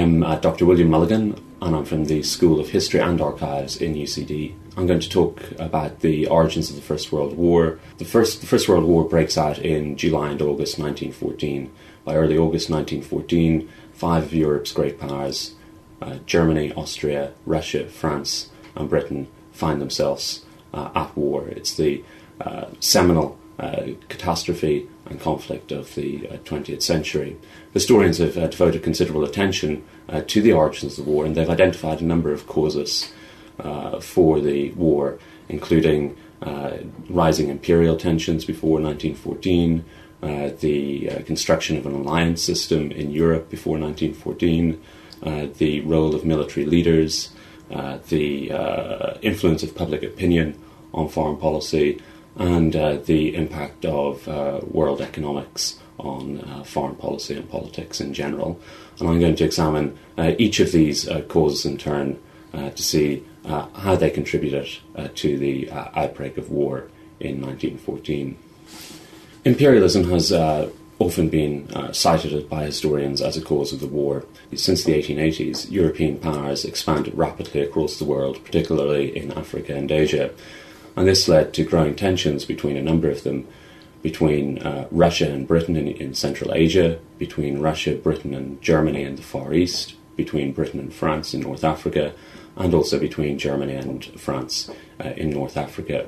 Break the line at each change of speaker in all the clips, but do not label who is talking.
I'm uh, Dr. William Mulligan, and I'm from the School of History and Archives in UCD. I'm going to talk about the origins of the First World War. The First, the First World War breaks out in July and August 1914. By early August 1914, five of Europe's great powers uh, Germany, Austria, Russia, France, and Britain find themselves uh, at war. It's the uh, seminal uh, catastrophe and conflict of the 20th uh, century. Historians have uh, devoted considerable attention to the origins of the war, and they've identified a number of causes for the war, including rising imperial tensions before 1914. Uh, the uh, construction of an alliance system in Europe before 1914, uh, the role of military leaders, the influence of public opinion on foreign policy, and uh, the impact of uh, world economics on uh, foreign policy and politics in general. And I'm going to examine uh, each of these uh, causes in turn uh, to see how they contributed to the outbreak of war in 1914. Imperialism has often been cited by historians as a cause of the war. Since the 1880s, European powers expanded rapidly across the world, particularly in Africa and Asia and this led to growing tensions between a number of them, between uh, Russia and Britain in, in, Central Asia, between Russia, Britain, and Germany in the Far East, between Britain and France in North Africa, and also between Germany and France uh, in North Africa.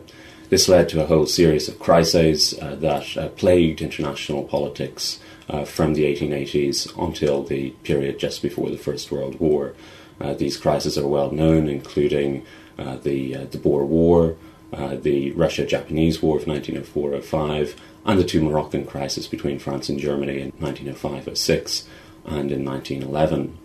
This led to a whole series of crises uh, that uh, plagued international politics uh, from the 1880s until the period just before the First World War. Uh, these crises are well known, including the, the Boer War, uh, the Russia Japanese War of 1904 05, and the two Moroccan crises between France and Germany in 1905 06 and in 1911.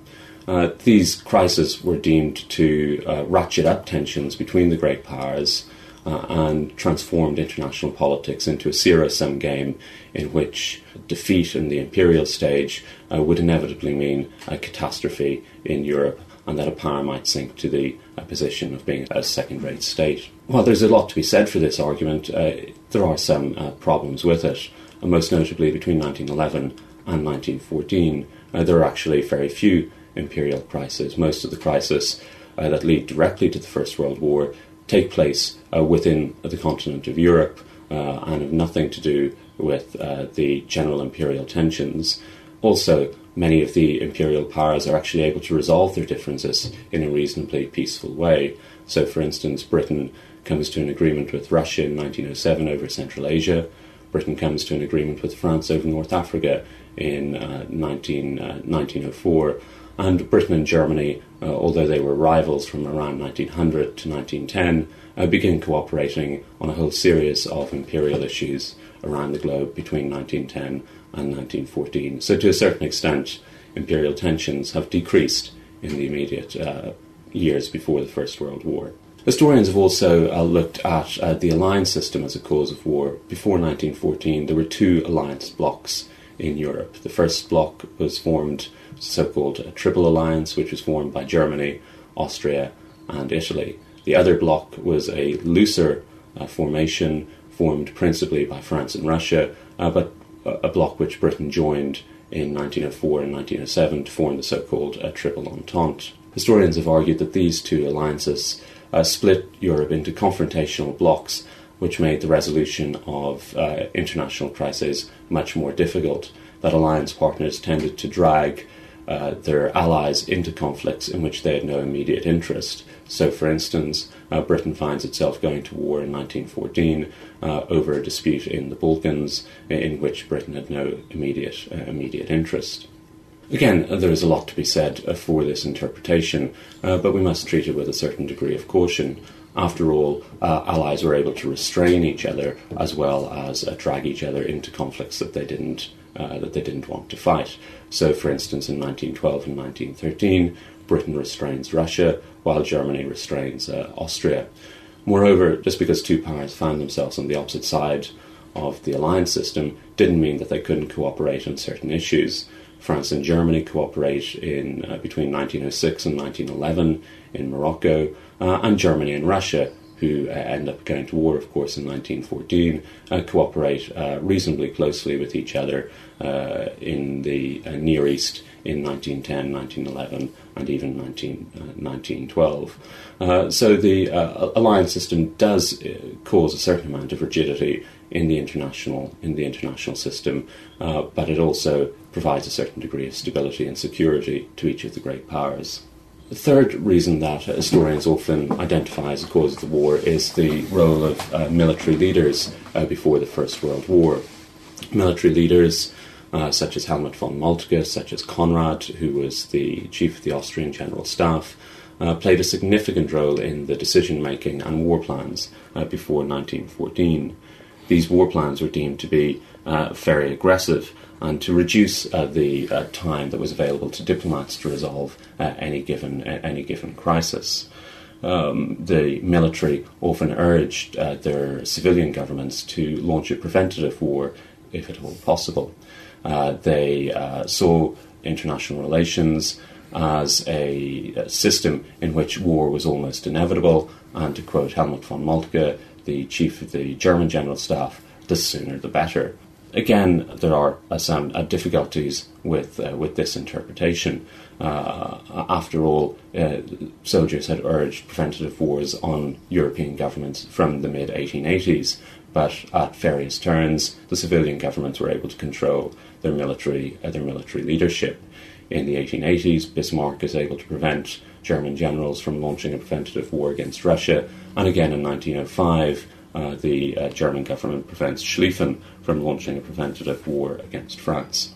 Uh, these crises were deemed to uh, ratchet up tensions between the great powers uh, and transformed international politics into a zero sum game in which defeat in the imperial stage uh, would inevitably mean a catastrophe in Europe and that a power might sink to the uh, position of being a second rate state. While there's a lot to be said for this argument, uh, there are some uh, problems with it. And most notably, between 1911 and 1914, uh, there are actually very few imperial crises. Most of the crises uh, that lead directly to the First World War take place uh, within the continent of Europe and have nothing to do with the general imperial tensions. Also, many of the imperial powers are actually able to resolve their differences in a reasonably peaceful way. So, for instance, Britain comes to an agreement with Russia in 1907 over Central Asia. Britain comes to an agreement with France over North Africa in uh, 19, uh, 1904. And Britain and Germany, uh, although they were rivals from around 1900 to 1910, uh, begin cooperating on a whole series of imperial issues around the globe between 1910 and 1914. So, to a certain extent, imperial tensions have decreased in the immediate uh, years before the First World War. Historians have also uh, looked at uh, the alliance system as a cause of war. Before 1914, there were two alliance blocks in Europe. The first bloc was formed, so called a Triple Alliance, which was formed by Germany, Austria, and Italy. The other bloc was a looser uh, formation formed principally by France and Russia, uh, but a bloc which Britain joined in 1904 and 1907 to form the so called uh, Triple Entente. Historians have argued that these two alliances uh, split Europe into confrontational blocs, which made the resolution of uh, international crises much more difficult. That alliance partners tended to drag uh, their allies into conflicts in which they had no immediate interest. So, for instance, uh, Britain finds itself going to war in 1914 uh, over a dispute in the Balkans in which Britain had no immediate, uh, immediate interest. Again, there is a lot to be said uh, for this interpretation, uh, but we must treat it with a certain degree of caution. After all, uh, allies were able to restrain each other as well as drag each other into conflicts that they didn't that they didn't want to fight. So, for instance, in 1912 and 1913, Britain restrains Russia, while Germany restrains uh, Austria. Moreover, just because two powers found themselves on the opposite side of the alliance system didn't mean that they couldn't cooperate on certain issues. France and Germany cooperate in uh, between 1906 and 1911 in Morocco, uh, and Germany and Russia who uh, end up going to war, of course, in 1914, uh, cooperate uh, reasonably closely with each other uh, in the Near East in 1910, 1911, and even 19, 1912. so the alliance system does cause a certain amount of rigidity in the international in the international system, but it also provides a certain degree of stability and security to each of the great powers. The third reason that historians often identify as the cause of the war is the role of uh, military leaders uh, before the First World War. Military leaders uh, such as Helmut von Moltke, such as Conrad, who was the chief of the Austrian General Staff, uh, played a significant role in the decision making and war plans uh, before 1914. These war plans were deemed to be uh, very aggressive and to reduce uh, the uh, time that was available to diplomats to resolve uh, any given uh, any given crisis. Um, the military often urged uh, their civilian governments to launch a preventative war, if at all possible. They saw international relations as a, a, system in which war was almost inevitable, and to quote Helmut von Moltke, the chief of the German General Staff, the sooner the better again, there are uh, some uh, difficulties with uh, with this interpretation. Uh, after all, uh, soldiers had urged preventative wars on European governments from the mid 1880s, but at various turns, the civilian governments were able to control their military their military leadership. In the 1880s, Bismarck is able to prevent German generals from launching a preventative war against Russia, and again in 1905 uh, the uh, German government prevents Schlieffen from launching a preventative war against France.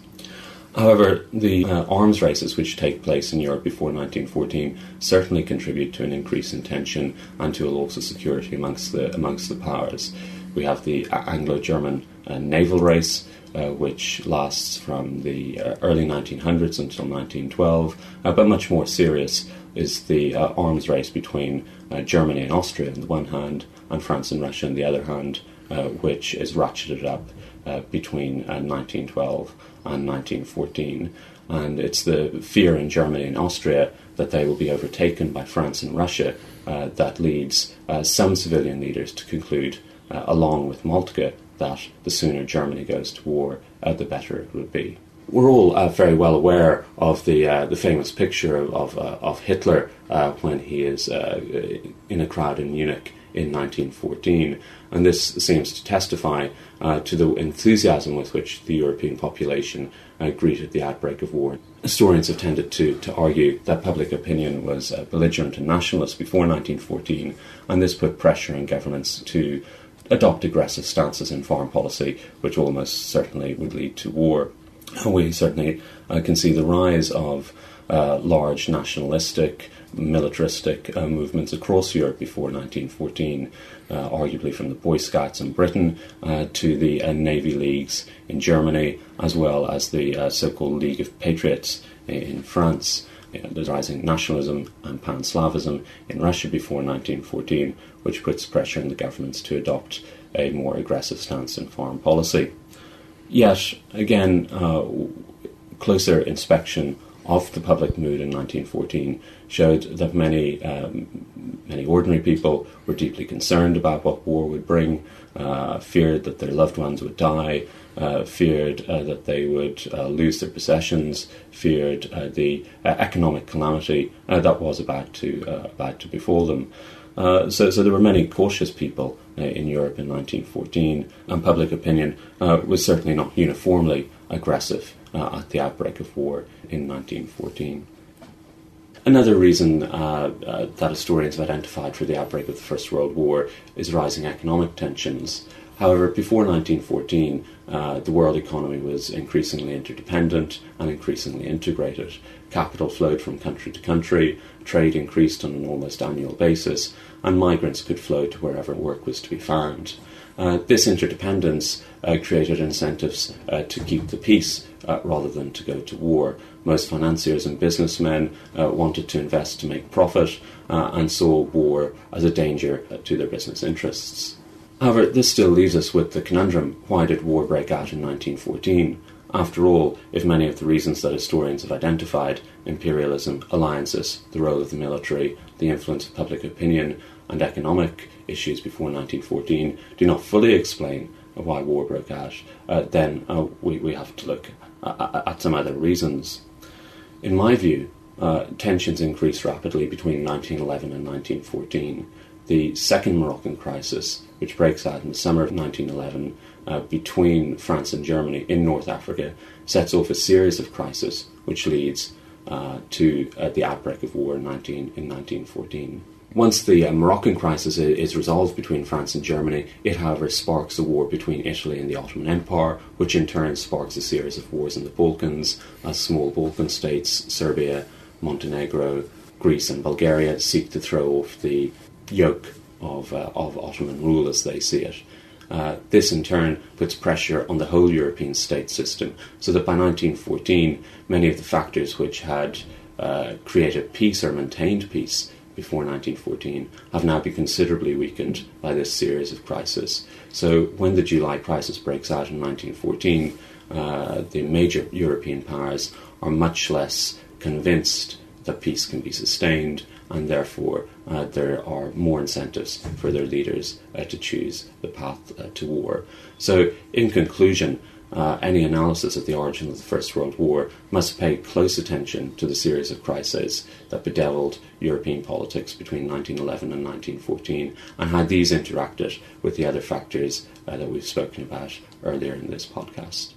However, the uh, arms races which take place in Europe before 1914 certainly contribute to an increase in tension and to a loss of security amongst the amongst the powers. We have the Anglo-German uh, naval race, uh, which lasts from the uh, early 1900s until 1912, uh, but much more serious is the uh, arms race between uh, Germany and Austria on the one hand, and France and Russia on the other hand, uh, which is ratcheted up uh, between 1912 uh, and 1914. And it's the fear in Germany and Austria that they will be overtaken by France and Russia uh, that leads some civilian leaders to conclude, along with Moltke, that the sooner Germany goes to war, the better it would be we're all uh, very well aware of the uh, the famous picture of of, uh, of Hitler uh, when he is uh, in a crowd in Munich in 1914, and this seems to testify uh, to the enthusiasm with which the European population greeted the outbreak of war. Historians have tended to to argue that public opinion was belligerent and nationalist before 1914, and this put pressure on governments to adopt aggressive stances in foreign policy, which almost certainly would lead to war we certainly uh, can see the rise of uh, large nationalistic, militaristic uh, movements across Europe before 1914, uh, arguably from the Boy Scouts in Britain uh, to the uh, Navy Leagues in Germany, as well as the so called League of Patriots in France. You know, there's rising nationalism and pan Slavism in Russia before 1914, which puts pressure on the governments to adopt a more aggressive stance in foreign policy. Yet, again, uh, closer inspection of the public mood in 1914 showed that many um, many ordinary people were deeply concerned about what war would bring, uh, feared that their loved ones would die, uh, feared uh, that they would uh, lose their possessions, feared uh, the uh, economic calamity that was about to about to befall them. So, so there were many cautious people in Europe in 1914, and public opinion uh, was certainly not uniformly aggressive uh, at the outbreak of war in 1914. Another reason uh, that historians have identified for the outbreak of the First World War is rising economic tensions. However, before 1914, uh, the world economy was increasingly interdependent and increasingly integrated. Capital flowed from country to country, trade increased on an almost annual basis, and migrants could flow to wherever work was to be found. Uh, this interdependence uh, created incentives uh, to keep the peace uh, rather than to go to war. Most financiers and businessmen uh, wanted to invest to make profit and saw war as a danger to their business interests. However, this still leaves us with the conundrum why did war break out in 1914? After all, if many of the reasons that historians have identified imperialism, alliances, the role of the military, the influence of public opinion, and economic issues before 1914 do not fully explain why war broke out, uh, then uh, we, we have to look at, at some other reasons. In my view, uh, tensions increased rapidly between 1911 and 1914. The second Moroccan crisis, which breaks out in the summer of 1911 uh, between France and Germany in North Africa, sets off a series of crises which leads uh, to uh, the outbreak of war in, 19, in 1914. Once the uh, Moroccan crisis is resolved between France and Germany, it, however, sparks a war between Italy and the Ottoman Empire, which in turn sparks a series of wars in the Balkans, as small Balkan states, Serbia, Montenegro, Greece, and Bulgaria, seek to throw off the yoke of, uh, of Ottoman rule as they see it. Uh, this in turn puts pressure on the whole European state system, so that by 1914, many of the factors which had uh, created peace or maintained peace before 1914 have now been considerably weakened by this series of crises. So when the July crisis breaks out in 1914, uh, the major European powers are much less convinced that peace can be sustained, and therefore uh, there are more incentives for their leaders uh, to choose the path uh, to war. So, in conclusion, uh, any analysis of the origin of the First World War must pay close attention to the series of crises that bedeviled European politics between 1911 and 1914 and how these interacted with the other factors uh, that we've spoken about earlier in this podcast.